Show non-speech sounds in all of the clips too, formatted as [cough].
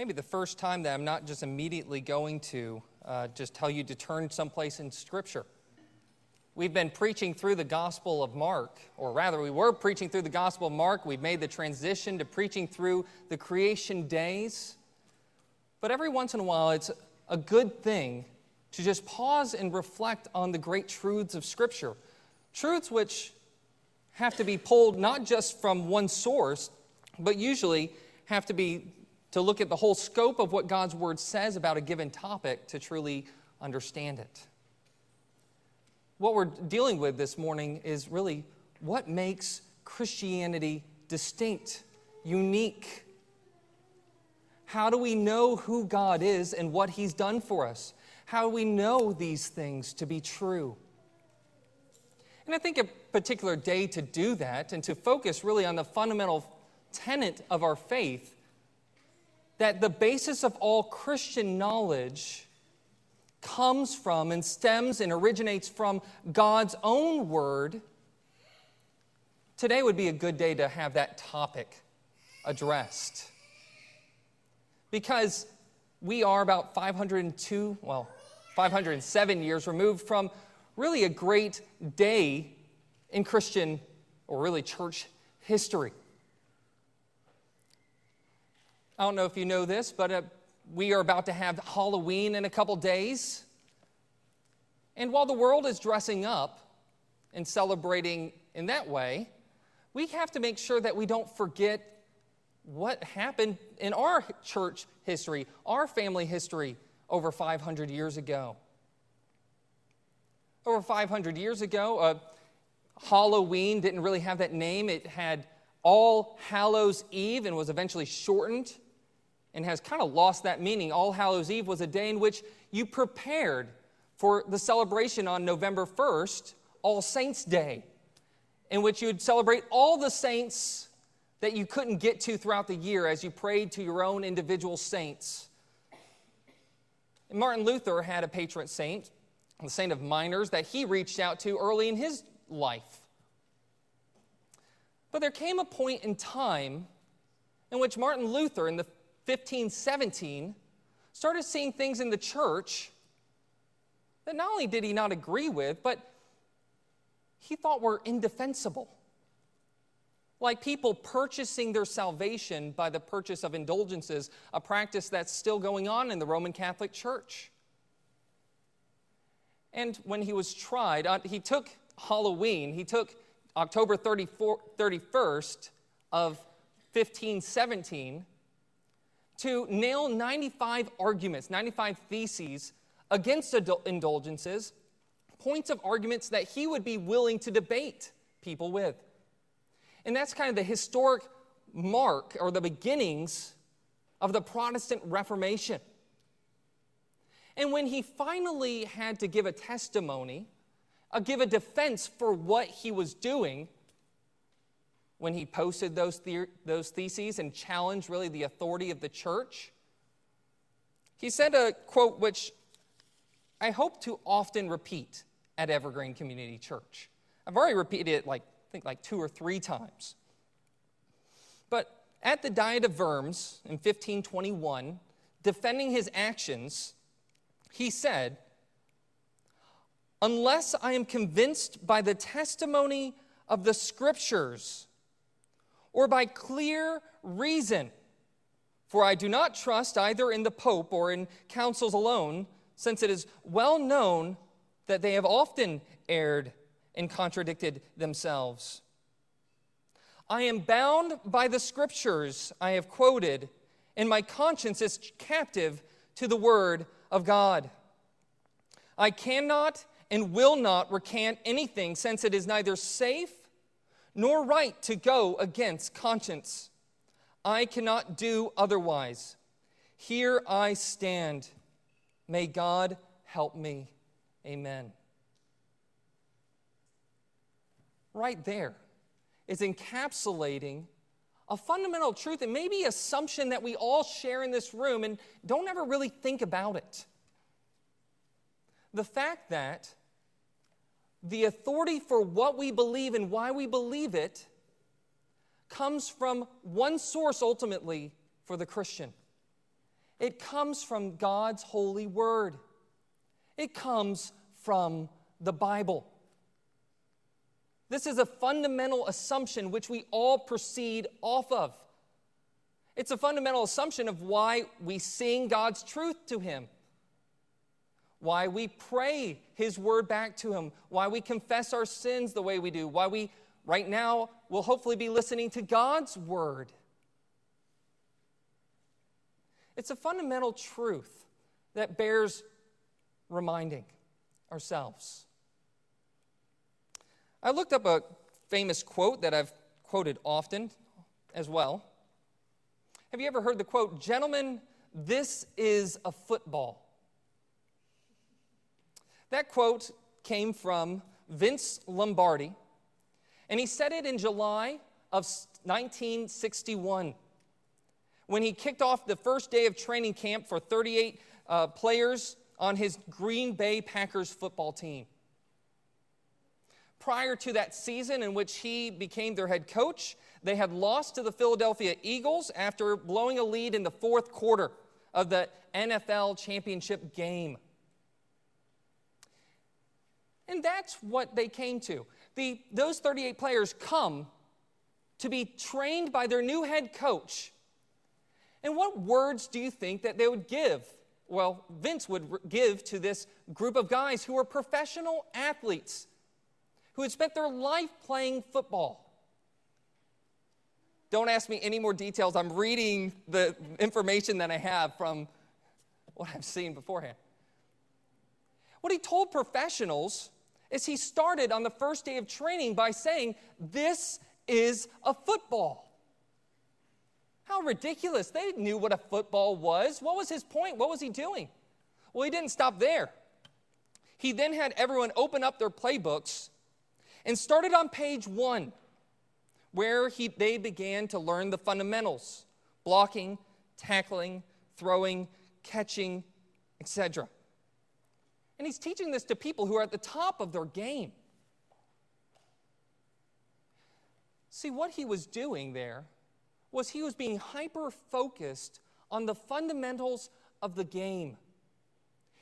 maybe the first time that I'm not just immediately going to uh, just tell you to turn someplace in Scripture. We've been preaching through the Gospel of Mark, or rather, we were preaching through the Gospel of Mark. We've made the transition to preaching through the creation days. But every once in a while, it's a good thing to just pause and reflect on the great truths of Scripture. Truths which have to be pulled not just from one source, but usually have to be to look at the whole scope of what God's Word says about a given topic to truly understand it. What we're dealing with this morning is really what makes Christianity distinct, unique. How do we know who God is and what He's done for us? How do we know these things to be true? And I think a particular day to do that and to focus really on the fundamental tenet of our faith that the basis of all Christian knowledge comes from and stems and originates from God's own word, today would be a good day to have that topic addressed. Because we are about 502, well, 507 years removed from really a great day in Christian, or really church history. I don't know if you know this, but uh, we are about to have Halloween in a couple days. And while the world is dressing up and celebrating in that way, we have to make sure that we don't forget what happened in our church history, our family history over 500 years ago. Over 500 years ago, uh, Halloween didn't really have that name. It had All Hallows Eve and was eventually shortened and has kind of lost that meaning. All Hallows Eve was a day in which you prepared for the celebration on November 1st, All Saints' Day, in which you would celebrate all the saints that you couldn't get to throughout the year as you prayed to your own individual saints. And Martin Luther had a patron saint, the saint of minors, that he reached out to early in his life. But there came a point in time in which Martin Luther, in the 1517, started seeing things in the church that not only did he not agree with, but he thought were indefensible. Like people purchasing their salvation by the purchase of indulgences, a practice that's still going on in the Roman Catholic Church. And when he was tried, uh, he took Halloween, he took October 31st of 1517 to nail 95 arguments, 95 theses against indulgences, points of arguments that he would be willing to debate people with. And that's kind of the historic mark or the beginnings of the Protestant Reformation. And when he finally had to give a testimony, uh, give a defense for what he was doing, when he posted those, the- those theses and challenged really the authority of the church. He said a quote which I hope to often repeat at Evergreen Community Church. I've already repeated it like, I think like two or three times. But at the Diet of Worms in 1521, defending his actions, he said, Unless I am convinced by the testimony of the scriptures or by clear reason. For I do not trust either in the Pope or in councils alone, since it is well known that they have often erred and contradicted themselves. I am bound by the scriptures I have quoted, and my conscience is captive to the word of God. I cannot and will not recant anything, since it is neither safe nor right to go against conscience. I cannot do otherwise. Here I stand. May God help me. Amen. Right there is encapsulating a fundamental truth and maybe assumption that we all share in this room and don't ever really think about it. The fact that the authority for what we believe and why we believe it comes from one source ultimately for the Christian, It comes from God's holy word. It comes from the Bible. This is a fundamental assumption which we all proceed off of. It's a fundamental assumption of why we sing God's truth to Him, why we pray His word back to Him, why we confess our sins the way we do, why we, right now, will hopefully be listening to God's word. It's a fundamental truth that bears reminding ourselves. I looked up a famous quote that I've quoted often as well. Have you ever heard the quote, Gentlemen, this is a football? That quote came from Vince Lombardi, and he said it in July of 1961 when he kicked off the first day of training camp for 38 uh, players on his Green Bay Packers football team. Prior to that season in which he became their head coach, they had lost to the Philadelphia Eagles after blowing a lead in the fourth quarter of the NFL championship game. And that's what they came to. The, those 38 players come to be trained by their new head coach and what words do you think that they would give? Well, Vince would give to this group of guys who were professional athletes who had spent their life playing football. Don't ask me any more details. I'm reading the information that I have from what I've seen beforehand. What he told professionals is he started on the first day of training by saying, This is a football. How ridiculous. They knew what a football was. What was his point? What was he doing? Well, he didn't stop there. He then had everyone open up their playbooks and started on page one, where he, they began to learn the fundamentals blocking, tackling, throwing, catching, etc. And he's teaching this to people who are at the top of their game. See, what he was doing there was he was being hyper focused on the fundamentals of the game.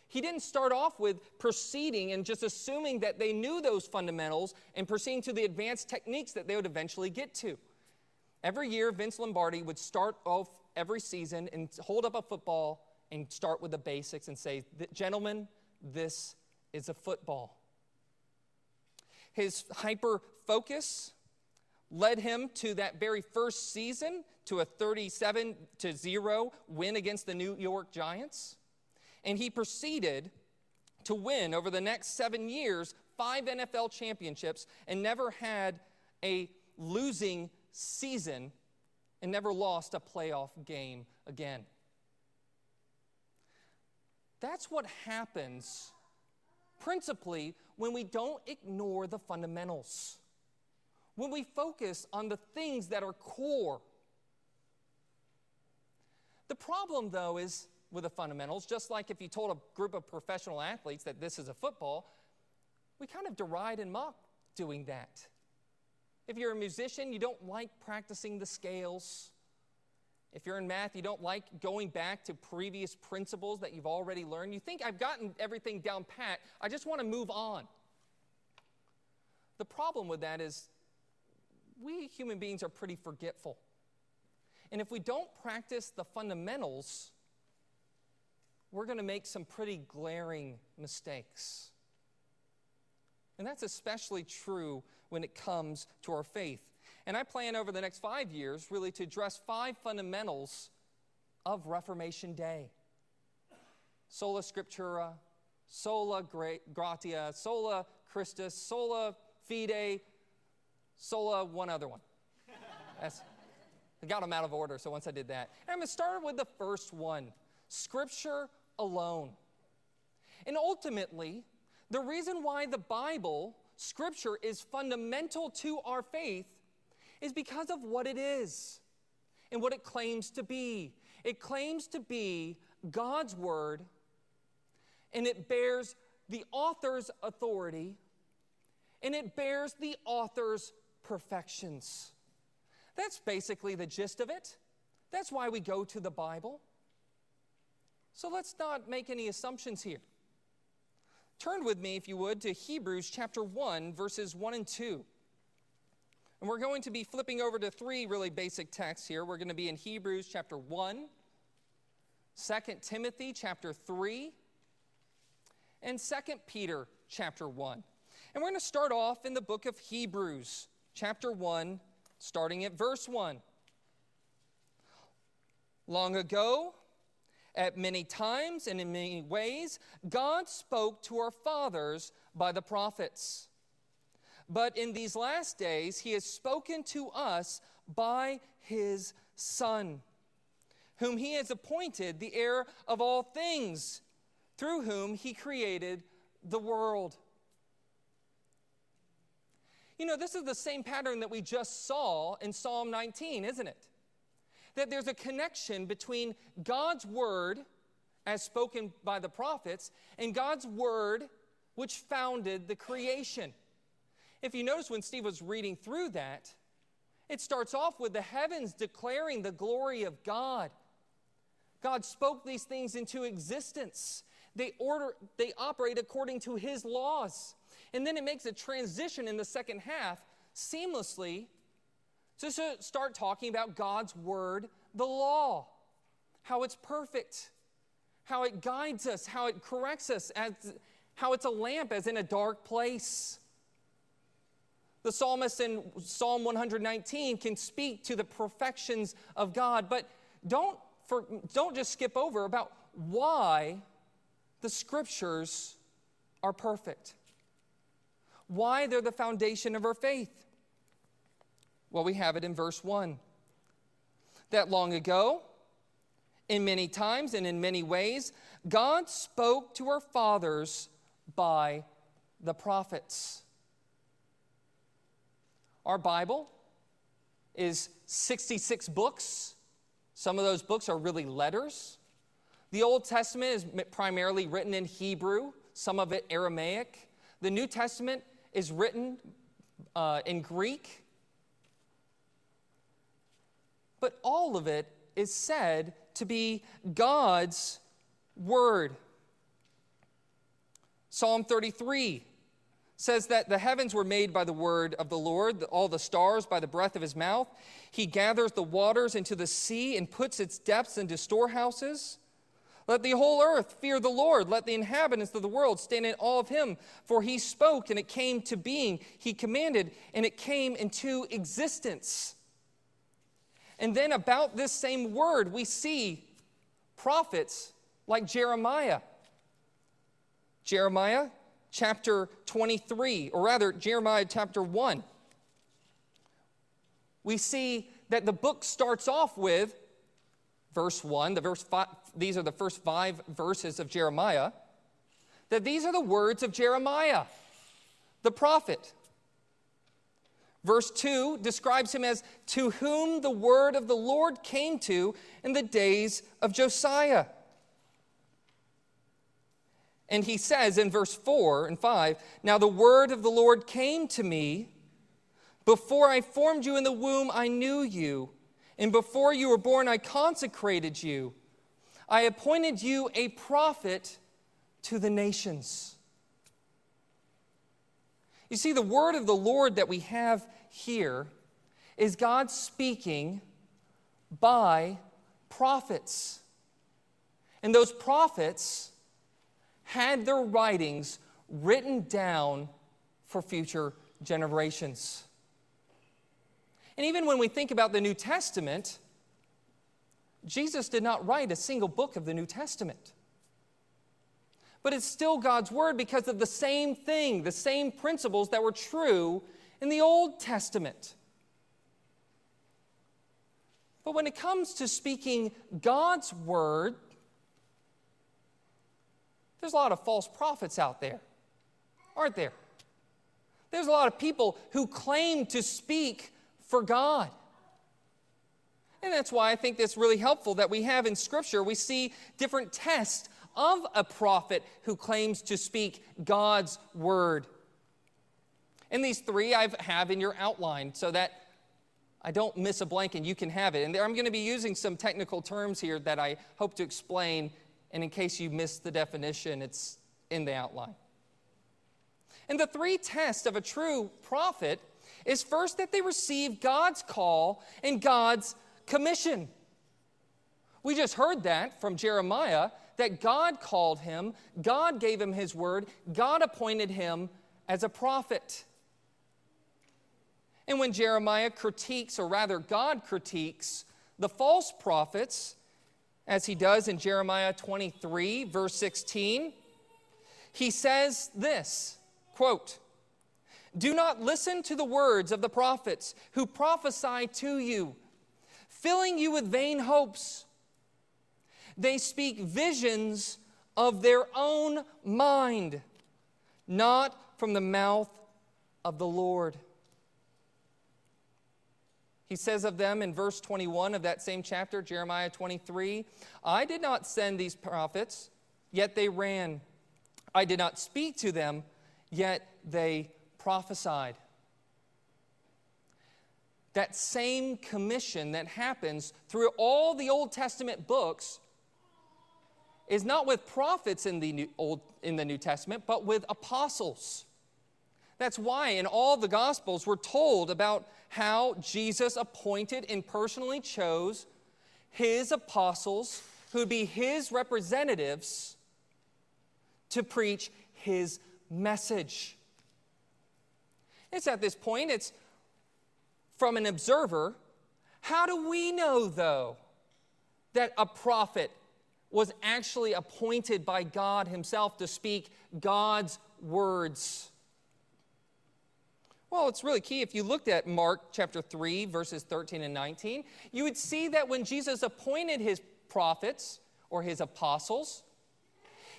He didn't start off with proceeding and just assuming that they knew those fundamentals and proceeding to the advanced techniques that they would eventually get to. Every year, Vince Lombardi would start off every season and hold up a football and start with the basics and say, Gentlemen, this is a football. His hyper focus led him to that very first season to a 37 to 0 win against the New York Giants. And he proceeded to win over the next seven years five NFL championships and never had a losing season and never lost a playoff game again. That's what happens principally when we don't ignore the fundamentals when we focus on the things that are core. The problem, though, is with the fundamentals, just like if you told a group of professional athletes that this is a football, we kind of deride and mock doing that. If you're a musician, you don't like practicing the scales. If you're in math, you don't like going back to previous principles that you've already learned. You think, I've gotten everything down pat, I just want to move on. The problem with that is we human beings are pretty forgetful. And if we don't practice the fundamentals, we're going to make some pretty glaring mistakes. And that's especially true when it comes to our faith. And I plan over the next five years really to address five fundamentals of Reformation Day sola scriptura, sola gratia, sola Christus, sola fide, Sola, one other one. [laughs] That's, I got them out of order, so once I did that. And I'm going to start with the first one Scripture alone. And ultimately, the reason why the Bible, Scripture, is fundamental to our faith is because of what it is and what it claims to be. It claims to be God's Word, and it bears the author's authority, and it bears the author's perfections. That's basically the gist of it. That's why we go to the Bible. So let's not make any assumptions here. Turn with me, if you would, to Hebrews chapter 1, verses 1 and 2. And we're going to be flipping over to three really basic texts here. We're going to be in Hebrews chapter 1, 2 Timothy chapter 3, and 2 Peter chapter 1. And we're going to start off in the book of Hebrews chapter 1, starting at verse 1. Long ago, at many times and in many ways, God spoke to our fathers by the prophets. But in these last days, he has spoken to us by his Son, whom he has appointed the heir of all things, through whom he created the world. You know, this is the same pattern that we just saw in Psalm 19, isn't it? That there's a connection between God's word, as spoken by the prophets, and God's word, which founded the creation. If you notice when Steve was reading through that, it starts off with the heavens declaring the glory of God. God spoke these things into existence. They order they operate according to his laws. And then it makes a transition in the second half seamlessly to start talking about God's word, the law, how it's perfect, how it guides us, how it corrects us, as, how it's a lamp as in a dark place. The psalmist in Psalm 119 can speak to the perfections of God, but don't, for, don't just skip over about why the scriptures are perfect, why they're the foundation of our faith. Well, we have it in verse 1. That long ago, in many times and in many ways, God spoke to our fathers by the prophets. Our Bible is 66 books. Some of those books are really letters. The Old Testament is primarily written in Hebrew, some of it Aramaic. The New Testament is written uh, in Greek. But all of it is said to be God's Word. Psalm 33 says that the heavens were made by the word of the Lord, all the stars by the breath of his mouth. He gathers the waters into the sea and puts its depths into storehouses. Let the whole earth fear the Lord. Let the inhabitants of the world stand in awe of him. For he spoke and it came to being. He commanded and it came into existence. And then, about this same word, we see prophets like Jeremiah. Jeremiah chapter 23, or rather, Jeremiah chapter 1, we see that the book starts off with verse 1, the verse five, these are the first five verses of Jeremiah, that these are the words of Jeremiah, the prophet. Verse 2 describes him as to whom the word of the Lord came to in the days of Josiah. And he says in verse 4 and 5 Now the word of the Lord came to me. Before I formed you in the womb, I knew you. And before you were born, I consecrated you. I appointed you a prophet to the nations. You see, the word of the Lord that we have here is God speaking by prophets. And those prophets had their writings written down for future generations. And even when we think about the New Testament, Jesus did not write a single book of the New Testament. But it's still God's Word because of the same thing, the same principles that were true in the Old Testament. But when it comes to speaking God's Word, there's a lot of false prophets out there, aren't there? There's a lot of people who claim to speak for God. And that's why I think it's really helpful that we have in Scripture, we see different tests of a prophet who claims to speak God's word. And these three I have in your outline so that I don't miss a blank and you can have it. And I'm going to be using some technical terms here that I hope to explain And in case you missed the definition, it's in the outline. And the three tests of a true prophet is first that they receive God's call and God's commission. We just heard that from Jeremiah that God called him, God gave him his word, God appointed him as a prophet. And when Jeremiah critiques, or rather, God critiques the false prophets, as he does in Jeremiah 23, verse 16, he says this quote, Do not listen to the words of the prophets who prophesy to you, filling you with vain hopes. They speak visions of their own mind, not from the mouth of the Lord. He says of them in verse 21 of that same chapter, Jeremiah 23 I did not send these prophets, yet they ran. I did not speak to them, yet they prophesied. That same commission that happens through all the Old Testament books is not with prophets in the New, Old, in the New Testament, but with apostles. That's why in all the Gospels we're told about how Jesus appointed and personally chose his apostles who would be his representatives to preach his message. It's at this point, it's from an observer. How do we know, though, that a prophet was actually appointed by God Himself to speak God's words? Well, it's really key. If you looked at Mark chapter 3, verses 13 and 19, you would see that when Jesus appointed his prophets or his apostles,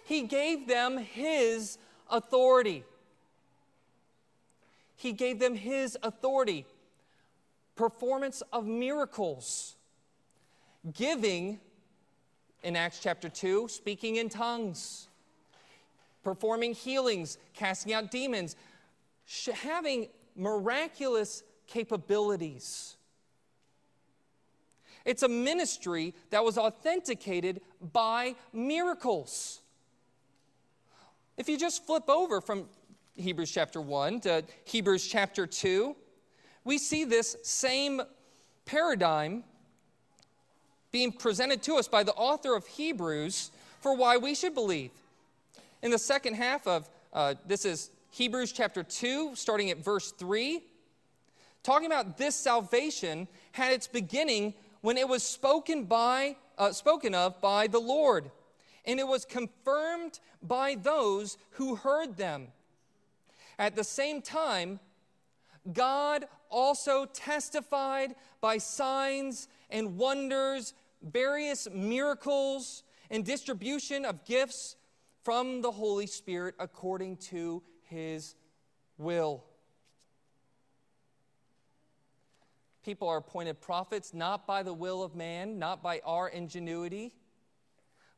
he gave them his authority. He gave them his authority, performance of miracles, giving, in Acts chapter 2, speaking in tongues, performing healings, casting out demons, having miraculous capabilities. It's a ministry that was authenticated by miracles. If you just flip over from Hebrews chapter 1 to Hebrews chapter 2, we see this same paradigm being presented to us by the author of Hebrews for why we should believe. In the second half of uh, this is Hebrews chapter 2, starting at verse 3, talking about this salvation had its beginning when it was spoken by uh, spoken of by the Lord, and it was confirmed by those who heard them. At the same time, God also testified by signs and wonders, various miracles, and distribution of gifts from the Holy Spirit according to his will. People are appointed prophets not by the will of man, not by our ingenuity,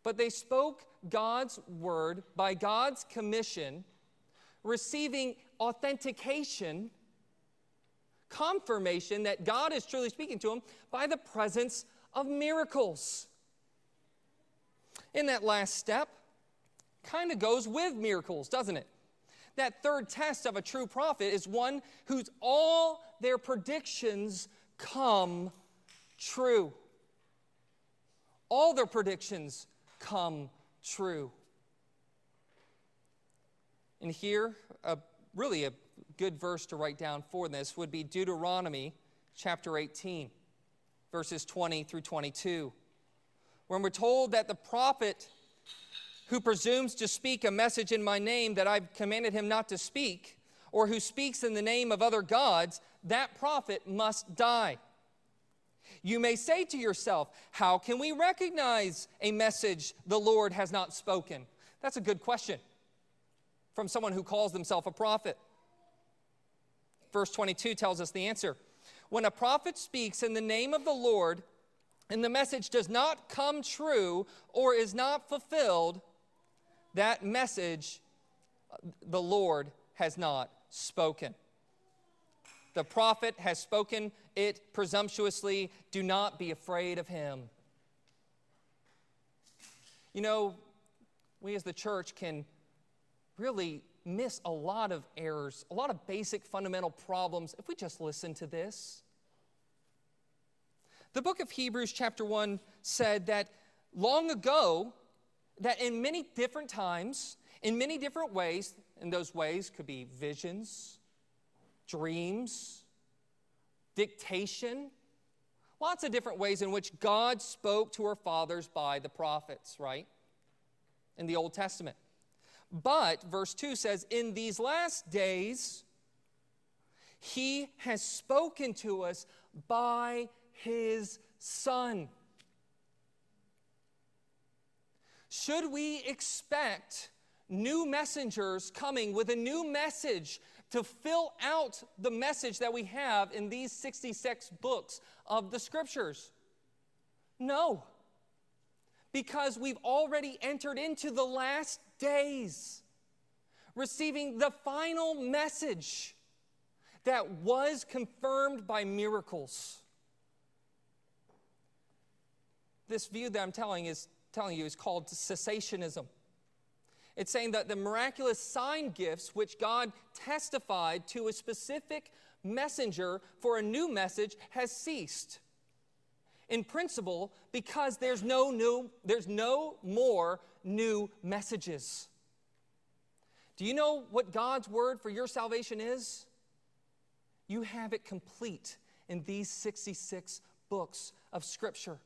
but they spoke God's word by God's commission, receiving authentication, confirmation that God is truly speaking to them by the presence of miracles. In that last step, kind of goes with miracles, doesn't it? That third test of a true prophet is one whose all their predictions come true. All their predictions come true. And here, a, really a good verse to write down for this would be Deuteronomy chapter 18, verses 20 through 22, when we're told that the prophet who presumes to speak a message in my name that I've commanded him not to speak, or who speaks in the name of other gods, that prophet must die. You may say to yourself, How can we recognize a message the Lord has not spoken? That's a good question from someone who calls themselves a prophet. Verse 22 tells us the answer. When a prophet speaks in the name of the Lord, and the message does not come true or is not fulfilled, that message the Lord has not spoken. The prophet has spoken it presumptuously. Do not be afraid of him. You know, we as the church can really miss a lot of errors, a lot of basic fundamental problems if we just listen to this. The book of Hebrews, chapter 1, said that long ago, that in many different times, in many different ways, and those ways could be visions, dreams, dictation, lots of different ways in which God spoke to our fathers by the prophets, right? In the Old Testament. But, verse 2 says, In these last days, he has spoken to us by his Son. Should we expect new messengers coming with a new message to fill out the message that we have in these 66 books of the scriptures? No because we've already entered into the last days, receiving the final message that was confirmed by miracles. This view that I'm telling is telling you is called cessationism. It's saying that the miraculous sign gifts which God testified to a specific messenger for a new message has ceased in principle because there's no new there's no more new messages. Do you know what God's word for your salvation is? You have it complete in these 66 books of scripture.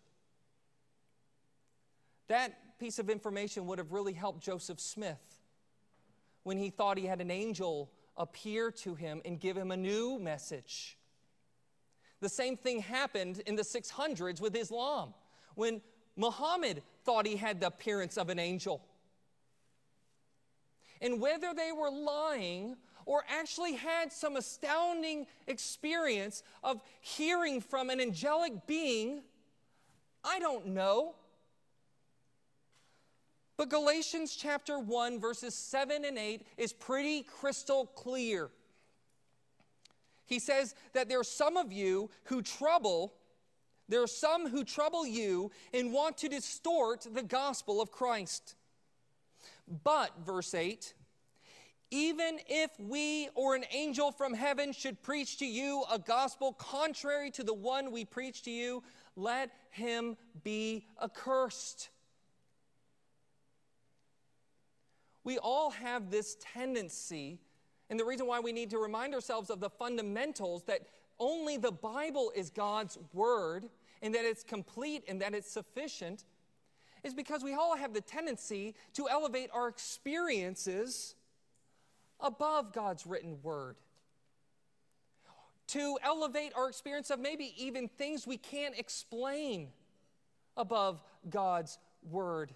That piece of information would have really helped Joseph Smith when he thought he had an angel appear to him and give him a new message. The same thing happened in the 600s with Islam when Muhammad thought he had the appearance of an angel. And whether they were lying or actually had some astounding experience of hearing from an angelic being, I don't know. But Galatians chapter 1, verses 7 and 8 is pretty crystal clear. He says that there are some of you who trouble, there are some who trouble you and want to distort the gospel of Christ. But, verse 8, even if we or an angel from heaven should preach to you a gospel contrary to the one we preach to you, let him be accursed. We all have this tendency and the reason why we need to remind ourselves of the fundamentals that only the Bible is God's word and that it's complete and that it's sufficient is because we all have the tendency to elevate our experiences above God's written word. To elevate our experience of maybe even things we can't explain above God's word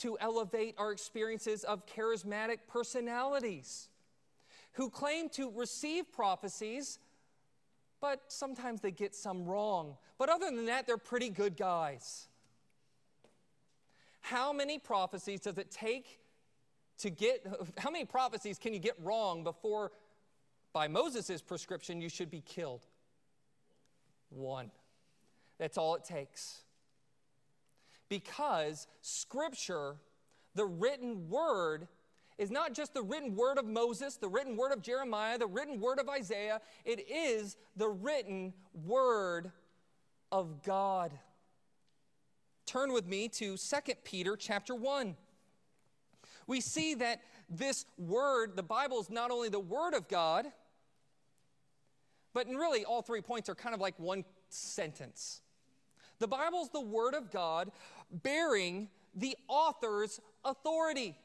to elevate our experiences of charismatic personalities who claim to receive prophecies, but sometimes they get some wrong. But other than that, they're pretty good guys. How many prophecies does it take to get, [laughs] how many prophecies can you get wrong before, by Moses' prescription, you should be killed? One. That's all it takes because Scripture, the written word, is not just the written word of Moses, the written word of Jeremiah, the written word of Isaiah. It is the written word of God. Turn with me to 2 Peter chapter 1. We see that this word, the Bible, is not only the word of God, but really all three points are kind of like one sentence. The Bible is the Word of God bearing the author's authority.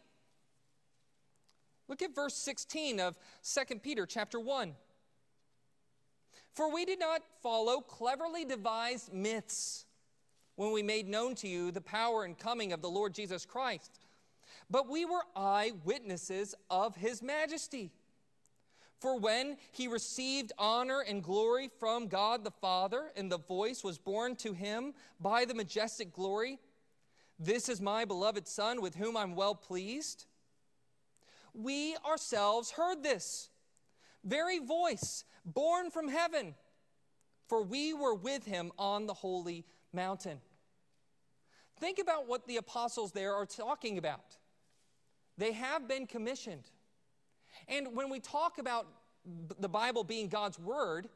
Look at verse 16 of 2 Peter chapter 1. For we did not follow cleverly devised myths when we made known to you the power and coming of the Lord Jesus Christ, but we were eyewitnesses of his majesty. For when he received honor and glory from God the Father, and the voice was borne to him by the majestic glory, This is my beloved Son, with whom I'm well pleased. We ourselves heard this very voice borne from heaven, for we were with him on the holy mountain. Think about what the apostles there are talking about. They have been commissioned. And when we talk about the Bible being God's Word,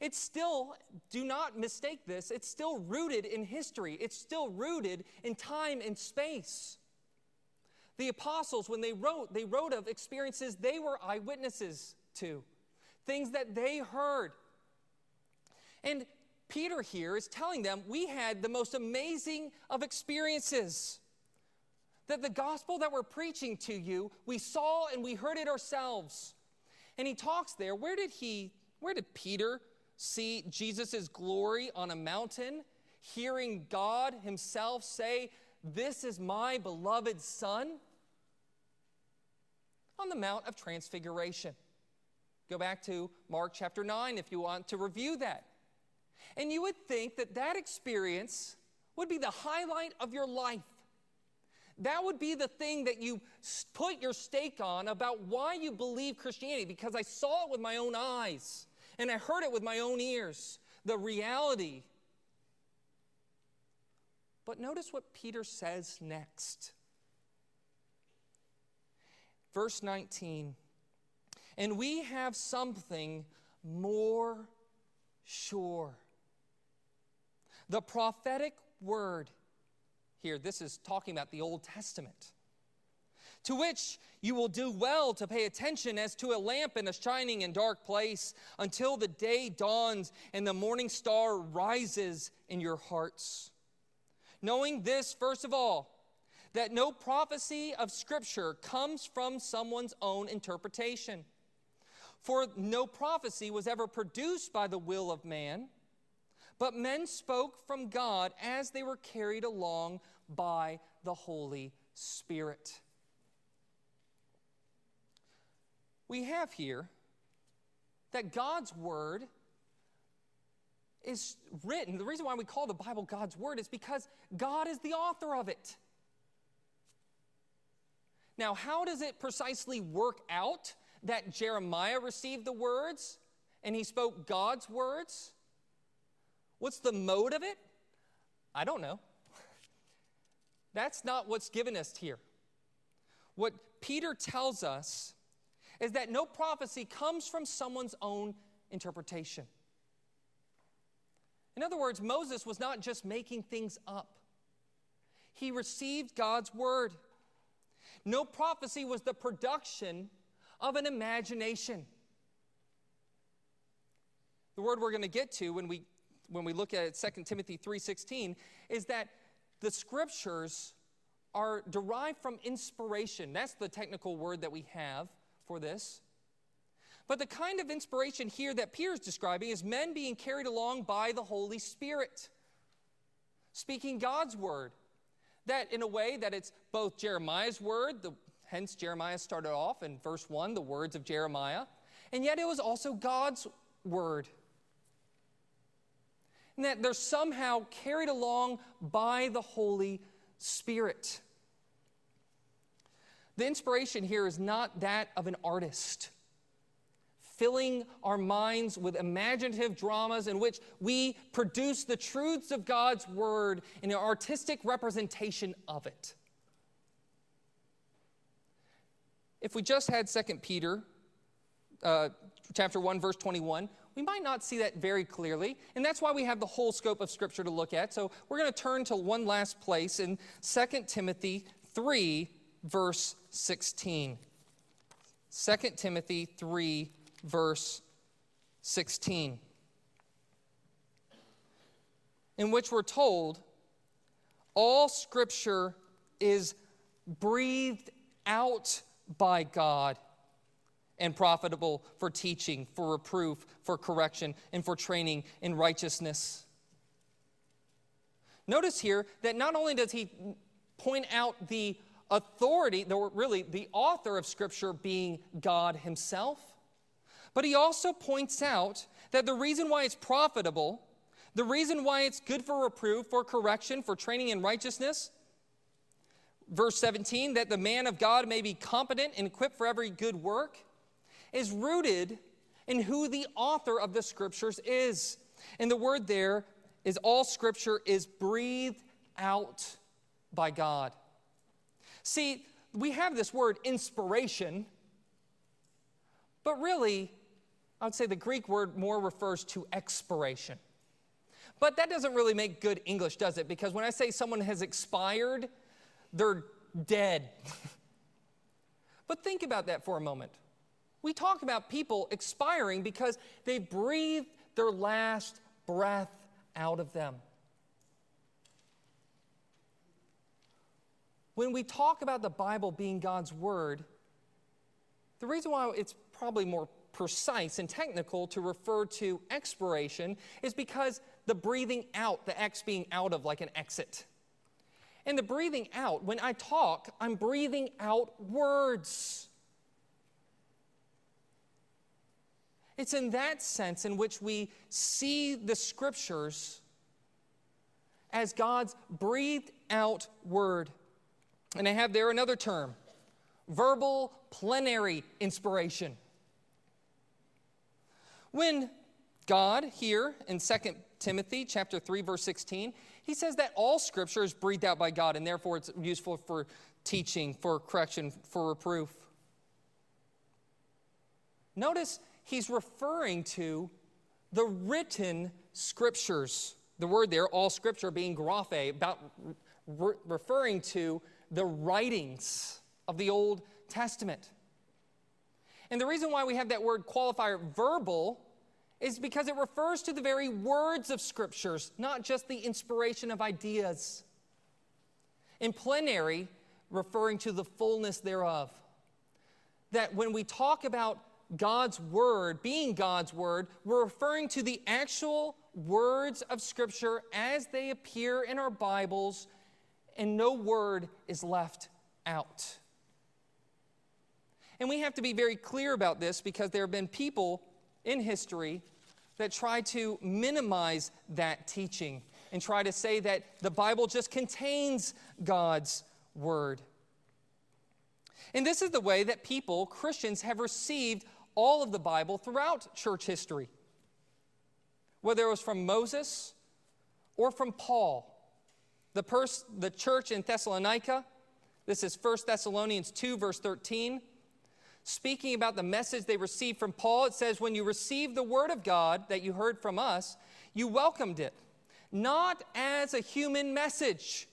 it's still, do not mistake this, it's still rooted in history. It's still rooted in time and space. The apostles, when they wrote, they wrote of experiences they were eyewitnesses to, things that they heard. And Peter here is telling them we had the most amazing of experiences. That the gospel that we're preaching to you, we saw and we heard it ourselves. And he talks there. Where did he, where did Peter see Jesus' glory on a mountain, hearing God himself say, This is my beloved Son? On the Mount of Transfiguration. Go back to Mark chapter 9 if you want to review that. And you would think that that experience would be the highlight of your life. That would be the thing that you put your stake on about why you believe Christianity, because I saw it with my own eyes and I heard it with my own ears, the reality. But notice what Peter says next. Verse 19, and we have something more sure the prophetic word, here, this is talking about the Old Testament, to which you will do well to pay attention as to a lamp in a shining and dark place until the day dawns and the morning star rises in your hearts. Knowing this, first of all, that no prophecy of Scripture comes from someone's own interpretation. For no prophecy was ever produced by the will of man but men spoke from God as they were carried along by the Holy Spirit. We have here that God's Word is written. The reason why we call the Bible God's Word is because God is the author of it. Now, how does it precisely work out that Jeremiah received the words and he spoke God's words? What's the mode of it? I don't know. [laughs] That's not what's given us here. What Peter tells us is that no prophecy comes from someone's own interpretation. In other words, Moses was not just making things up, he received God's word. No prophecy was the production of an imagination. The word we're going to get to when we when we look at 2 Timothy 3:16 is that the scriptures are derived from inspiration. That's the technical word that we have for this. But the kind of inspiration here that Peter is describing is men being carried along by the Holy Spirit, speaking God's word. That in a way that it's both Jeremiah's word, the, hence Jeremiah started off in verse 1, the words of Jeremiah, and yet it was also God's word and that they're somehow carried along by the Holy Spirit. The inspiration here is not that of an artist, filling our minds with imaginative dramas in which we produce the truths of God's Word in an artistic representation of it. If we just had 2 Peter uh, chapter 1, verse 21, we might not see that very clearly. And that's why we have the whole scope of Scripture to look at. So we're going to turn to one last place in 2 Timothy 3, verse 16. 2 Timothy 3, verse 16. In which we're told all Scripture is breathed out by God and profitable for teaching, for reproof, for correction, and for training in righteousness. Notice here that not only does he point out the authority, the, really the author of Scripture being God Himself, but he also points out that the reason why it's profitable, the reason why it's good for reproof, for correction, for training in righteousness, verse 17, that the man of God may be competent and equipped for every good work is rooted in who the author of the scriptures is. And the word there is all scripture is breathed out by God. See, we have this word inspiration, but really, I would say the Greek word more refers to expiration. But that doesn't really make good English, does it? Because when I say someone has expired, they're dead. [laughs] but think about that for a moment. We talk about people expiring because they breathed their last breath out of them. When we talk about the Bible being God's Word, the reason why it's probably more precise and technical to refer to expiration is because the breathing out, the X being out of like an exit. And the breathing out, when I talk, I'm breathing out words. It's in that sense in which we see the scriptures as God's breathed out word. And I have there another term verbal plenary inspiration. When God here in 2 Timothy chapter 3 verse 16, he says that all scripture is breathed out by God and therefore it's useful for teaching, for correction, for reproof. Notice he's referring to the written scriptures. The word there, all scripture being graphe, about re- referring to the writings of the Old Testament. And the reason why we have that word qualifier verbal is because it refers to the very words of scriptures, not just the inspiration of ideas. In plenary, referring to the fullness thereof. That when we talk about God's word being God's word, we're referring to the actual words of Scripture as they appear in our Bibles and no word is left out. And we have to be very clear about this because there have been people in history that try to minimize that teaching and try to say that the Bible just contains God's word. And this is the way that people, Christians, have received all of the Bible throughout church history, whether it was from Moses or from Paul the, pers- the church in Thessalonica. This is 1 Thessalonians 2, verse 13. Speaking about the message they received from Paul, it says, When you received the word of God that you heard from us, you welcomed it, not as a human message,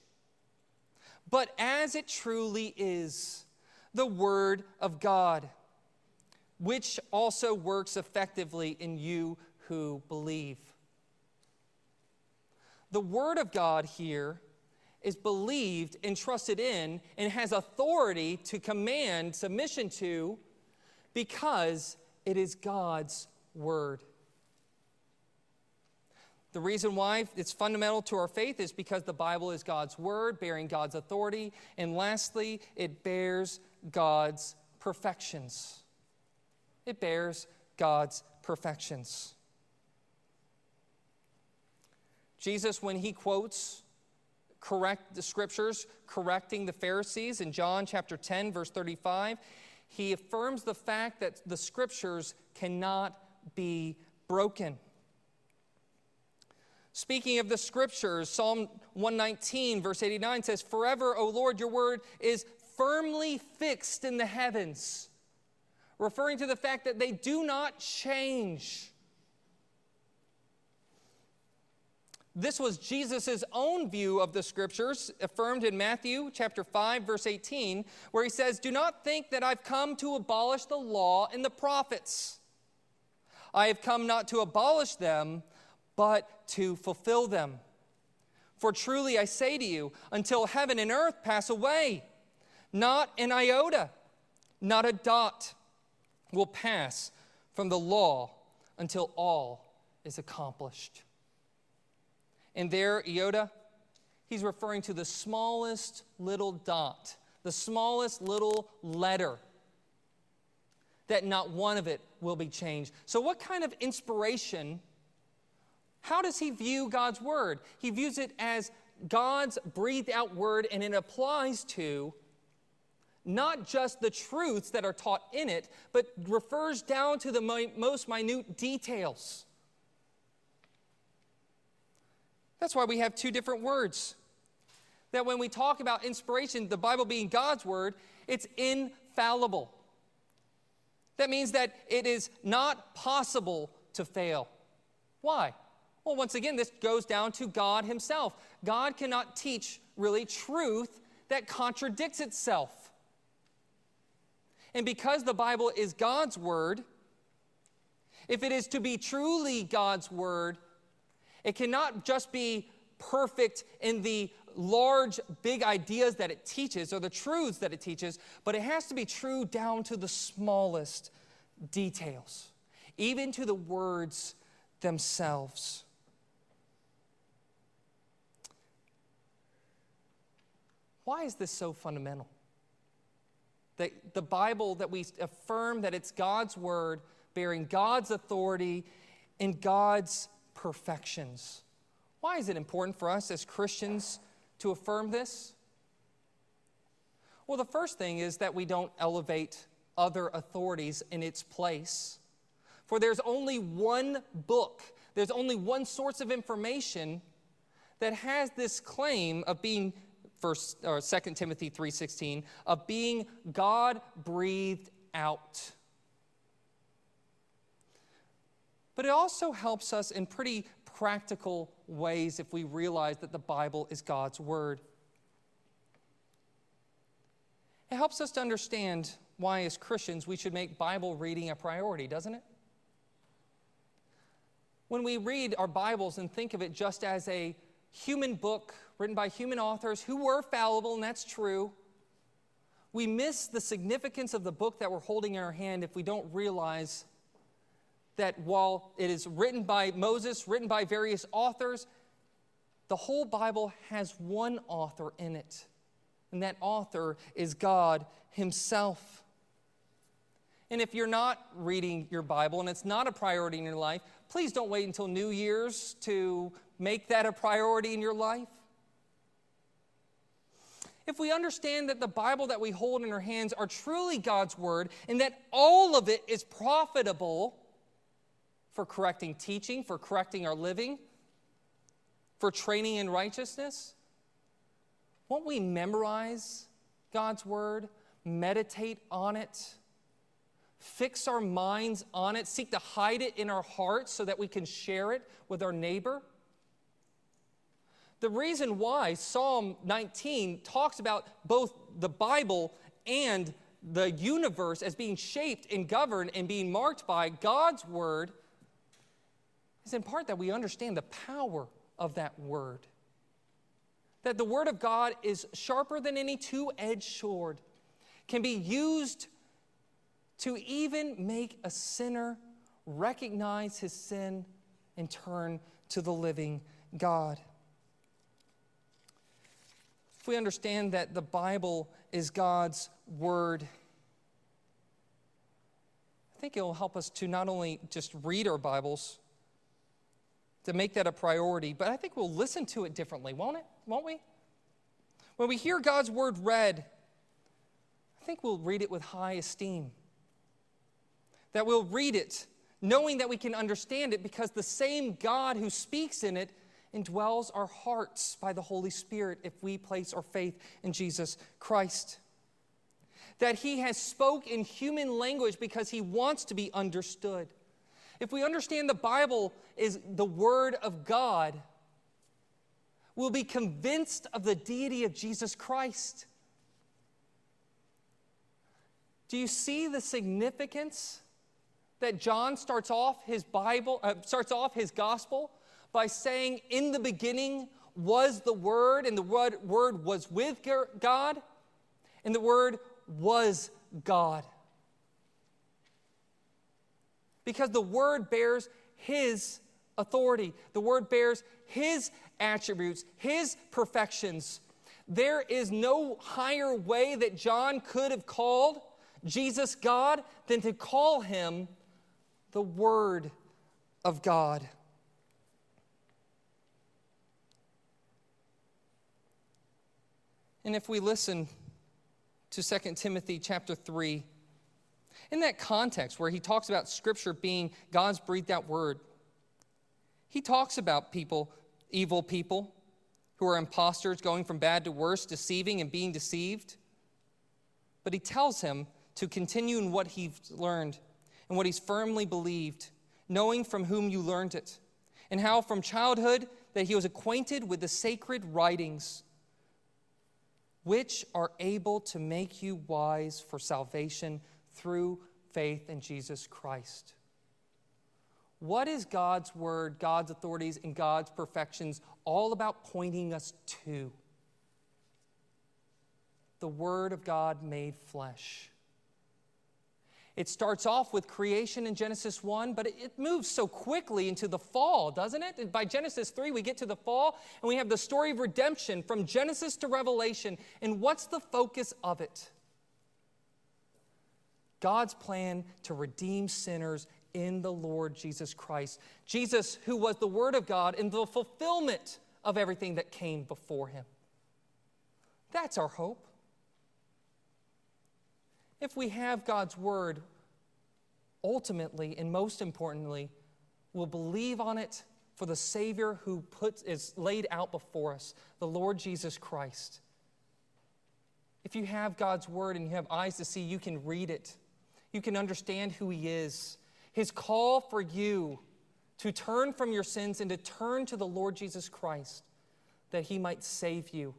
but as it truly is the word of God, which also works effectively in you who believe. The word of God here is believed and trusted in and has authority to command submission to because it is God's word. The reason why it's fundamental to our faith is because the Bible is God's word, bearing God's authority. And lastly, it bears God's perfections. It bears God's perfections. Jesus, when he quotes correct the scriptures, correcting the Pharisees in John chapter 10, verse 35. He affirms the fact that the scriptures cannot be broken. Speaking of the scriptures, Psalm 119, verse 89 says, Forever, O Lord, your word is firmly fixed in the heavens, referring to the fact that they do not change. This was Jesus' own view of the scriptures, affirmed in Matthew chapter 5, verse 18, where he says, Do not think that I've come to abolish the law and the prophets. I have come not to abolish them, but to fulfill them. For truly I say to you, until heaven and earth pass away, not an iota, not a dot will pass from the law until all is accomplished. And there, iota, he's referring to the smallest little dot, the smallest little letter, that not one of it will be changed. So, what kind of inspiration? How does he view God's word? He views it as God's breathed out word, and it applies to not just the truths that are taught in it, but refers down to the most minute details. That's why we have two different words. that when we talk about inspiration, the Bible being God's word, it's infallible. That means that it is not possible to fail. Why? Well, once again, this goes down to God Himself. God cannot teach really truth that contradicts itself. And because the Bible is God's Word, if it is to be truly God's Word, it cannot just be perfect in the large, big ideas that it teaches or the truths that it teaches, but it has to be true down to the smallest details, even to the words themselves. Why is this so fundamental? That the Bible, that we affirm that it's God's word, bearing God's authority in God's perfections. Why is it important for us as Christians to affirm this? Well, the first thing is that we don't elevate other authorities in its place. For there's only one book, there's only one source of information that has this claim of being first or 2 Timothy 3:16 of being God breathed out. But it also helps us in pretty practical ways if we realize that the Bible is God's word. It helps us to understand why, as Christians, we should make Bible reading a priority, doesn't it? When we read our Bibles and think of it just as a human book written by human authors who were fallible, and that's true, we miss the significance of the book that we're holding in our hand if we don't realize that while it is written by Moses, written by various authors, the whole Bible has one author in it, and that author is God Himself. And if you're not reading your Bible and it's not a priority in your life, please don't wait until New Year's to make that a priority in your life. If we understand that the Bible that we hold in our hands are truly God's Word and that all of it is profitable for correcting teaching, for correcting our living, for training in righteousness, won't we memorize God's Word, meditate on it? fix our minds on it, seek to hide it in our hearts so that we can share it with our neighbor. The reason why Psalm 19 talks about both the Bible and the universe as being shaped and governed and being marked by God's word is in part that we understand the power of that word. That the word of God is sharper than any two edged sword, can be used to even make a sinner recognize his sin and turn to the living God. If we understand that the Bible is God's Word, I think it will help us to not only just read our Bibles, to make that a priority, but I think we'll listen to it differently, won't it? Won't we? When we hear God's Word read, I think we'll read it with high esteem that we'll read it knowing that we can understand it because the same God who speaks in it indwells our hearts by the Holy Spirit if we place our faith in Jesus Christ. That he has spoke in human language because he wants to be understood. If we understand the Bible is the word of God, we'll be convinced of the deity of Jesus Christ. Do you see the significance that John starts off his Bible, uh, starts off his gospel by saying, In the beginning was the Word, and the word, word was with God, and the Word was God. Because the Word bears His authority, the Word bears His attributes, His perfections. There is no higher way that John could have called Jesus God than to call Him the Word of God. And if we listen to 2 Timothy chapter 3, in that context where he talks about Scripture being God's breathed out word, he talks about people, evil people, who are impostors, going from bad to worse, deceiving and being deceived. But he tells him to continue in what he's learned and what he's firmly believed, knowing from whom you learned it, and how from childhood that he was acquainted with the sacred writings, which are able to make you wise for salvation through faith in Jesus Christ. What is God's word, God's authorities, and God's perfections all about pointing us to? The Word of God made flesh. It starts off with creation in Genesis 1, but it moves so quickly into the fall, doesn't it? By Genesis 3, we get to the fall, and we have the story of redemption from Genesis to Revelation. And what's the focus of it? God's plan to redeem sinners in the Lord Jesus Christ. Jesus, who was the Word of God and the fulfillment of everything that came before him. That's our hope. If we have God's Word, ultimately and most importantly, we'll believe on it for the Savior who puts, is laid out before us, the Lord Jesus Christ. If you have God's Word and you have eyes to see, you can read it. You can understand who He is his call for you to turn from your sins and to turn to the Lord Jesus Christ that he might save you.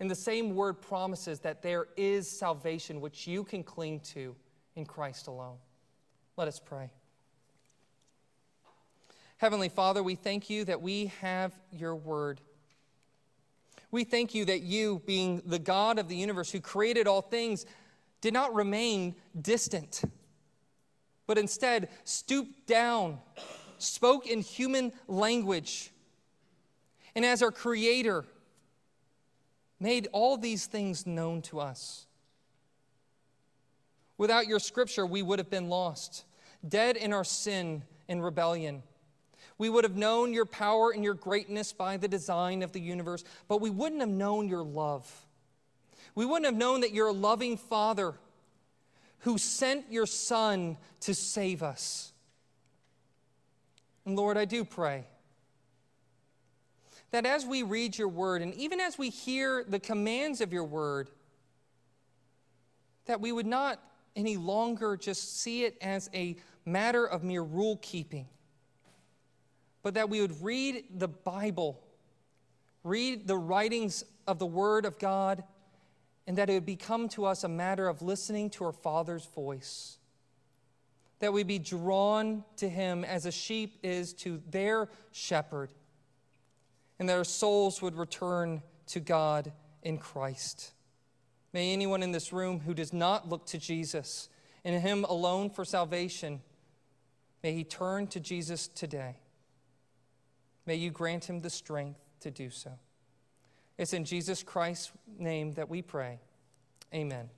And the same word promises that there is salvation which you can cling to in Christ alone. Let us pray. Heavenly Father, we thank you that we have your word. We thank you that you, being the God of the universe who created all things, did not remain distant but instead stooped down, spoke in human language, and as our Creator, made all these things known to us. Without your scripture, we would have been lost, dead in our sin and rebellion. We would have known your power and your greatness by the design of the universe, but we wouldn't have known your love. We wouldn't have known that you're a loving Father who sent your Son to save us. And Lord, I do pray that as we read your word and even as we hear the commands of your word, that we would not any longer just see it as a matter of mere rule keeping, but that we would read the Bible, read the writings of the Word of God and that it would become to us a matter of listening to our Father's voice. That we be drawn to Him as a sheep is to their shepherd, and that our souls would return to God in Christ. May anyone in this room who does not look to Jesus and Him alone for salvation, may he turn to Jesus today. May you grant him the strength to do so. It's in Jesus Christ's name that we pray. Amen.